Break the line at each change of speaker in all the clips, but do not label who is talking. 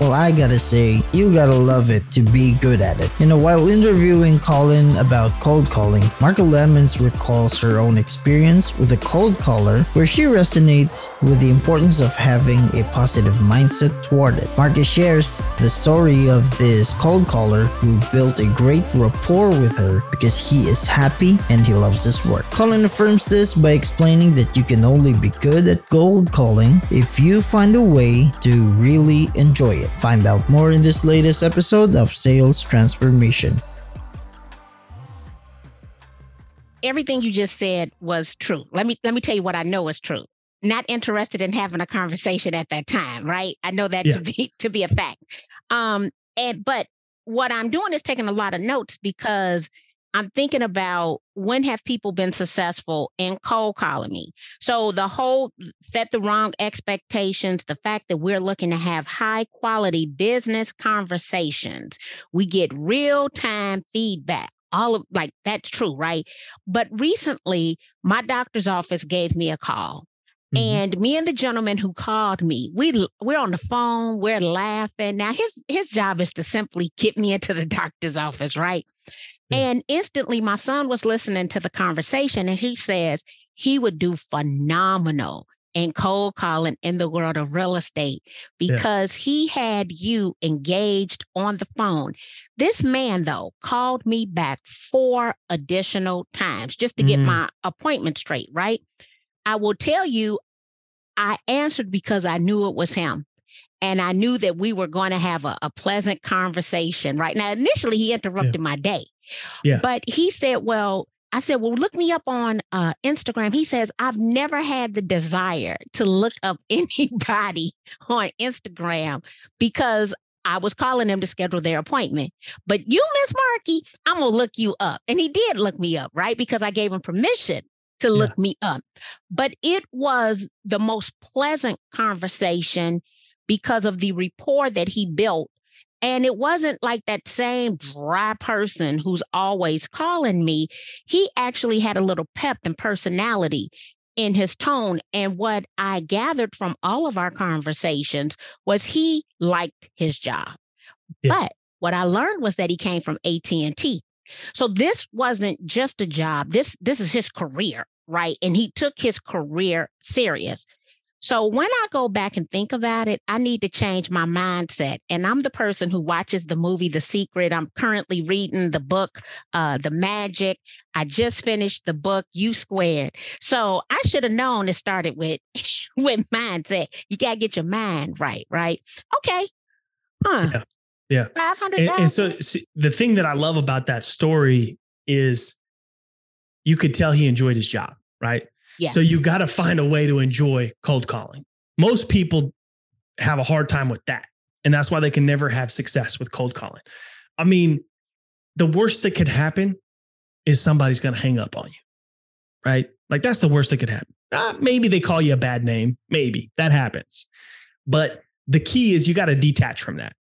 Well, I gotta say, you gotta love it to be good at it. You know, while interviewing Colin about cold calling, Marka Lemons recalls her own experience with a cold caller where she resonates with the importance of having a positive mindset toward it. Marka shares the story of this cold caller who built a great rapport with her because he is happy and he loves his work. Colin affirms this by explaining that you can only be good at cold calling if you find a way to really enjoy it. Find out more in this latest episode of Sales Transformation.
Everything you just said was true. Let me let me tell you what I know is true. Not interested in having a conversation at that time, right? I know that yeah. to be to be a fact. Um, and but what I'm doing is taking a lot of notes because I'm thinking about when have people been successful in cold calling me? So the whole set the wrong expectations, the fact that we're looking to have high quality business conversations, we get real time feedback. All of like that's true, right? But recently, my doctor's office gave me a call. Mm-hmm. And me and the gentleman who called me, we we're on the phone, we're laughing. Now his his job is to simply get me into the doctor's office, right? And instantly, my son was listening to the conversation and he says he would do phenomenal in cold calling in the world of real estate because yeah. he had you engaged on the phone. This man, though, called me back four additional times just to mm. get my appointment straight, right? I will tell you, I answered because I knew it was him and I knew that we were going to have a, a, pleasant conversation. Right now, initially, he interrupted yeah. my day, yeah. But he said, well, I said, well, look me up on uh, Instagram. He says, I've never had the desire to look up anybody on Instagram because I was calling them to schedule their appointment. But you, Miss Markey, I'm going to look you up. And he did look me up, right? Because I gave him permission to look yeah. me up. But it was the most pleasant conversation because of the rapport that he built and it wasn't like that same dry person who's always calling me. He actually had a little pep and personality in his tone. And what I gathered from all of our conversations was he liked his job. Yeah. But what I learned was that he came from AT&T. So this wasn't just a job. This this is his career, right? And he took his career serious. So when I go back and think about it, I need to change my mindset. And I'm the person who watches the movie The Secret. I'm currently reading the book, uh, The Magic. I just finished the book U Squared. So I should have known it started with with mindset. You gotta get your mind right, right? Okay.
Huh. Yeah. Yeah. 500 and, and so see, the thing that I love about that story is you could tell he enjoyed his job, right? Yeah. So you got to find a way to enjoy cold calling. Most people have a hard time with that. And that's why they can never have success with cold calling. I mean, the worst that could happen is somebody's going to hang up on you, right? Like that's the worst that could happen. Uh, maybe they call you a bad name. Maybe that happens. But the key is you got to detach from that.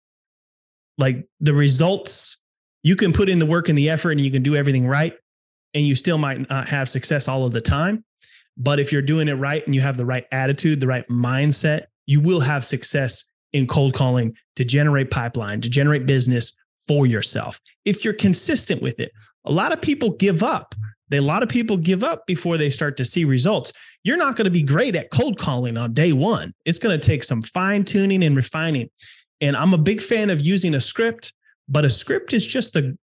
Like the results, you can put in the work and the effort and you can do everything right. And you still might not have success all of the time. But if you're doing it right and you have the right attitude, the right mindset, you will have success in cold calling to generate pipeline, to generate business for yourself. If you're consistent with it, a lot of people give up. a lot of people give up before they start to see results. You're not going to be great at cold calling on day one. It's going to take some fine tuning and refining. And I'm a big fan of using a script, but a script is just the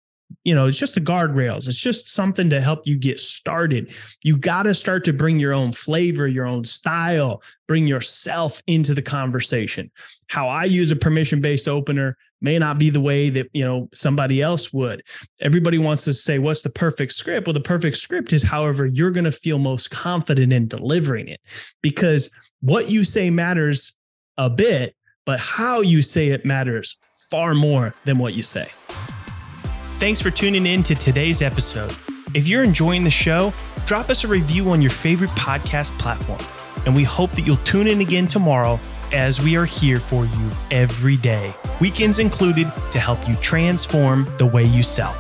you know, it's just the guardrails. It's just something to help you get started. You got to start to bring your own flavor, your own style, bring yourself into the conversation. How I use a permission based opener may not be the way that, you know, somebody else would. Everybody wants to say, what's the perfect script? Well, the perfect script is however you're going to feel most confident in delivering it because what you say matters a bit, but how you say it matters far more than what you say. Thanks for tuning in to today's episode. If you're enjoying the show, drop us a review on your favorite podcast platform. And we hope that you'll tune in again tomorrow as we are here for you every day, weekends included, to help you transform the way you sell.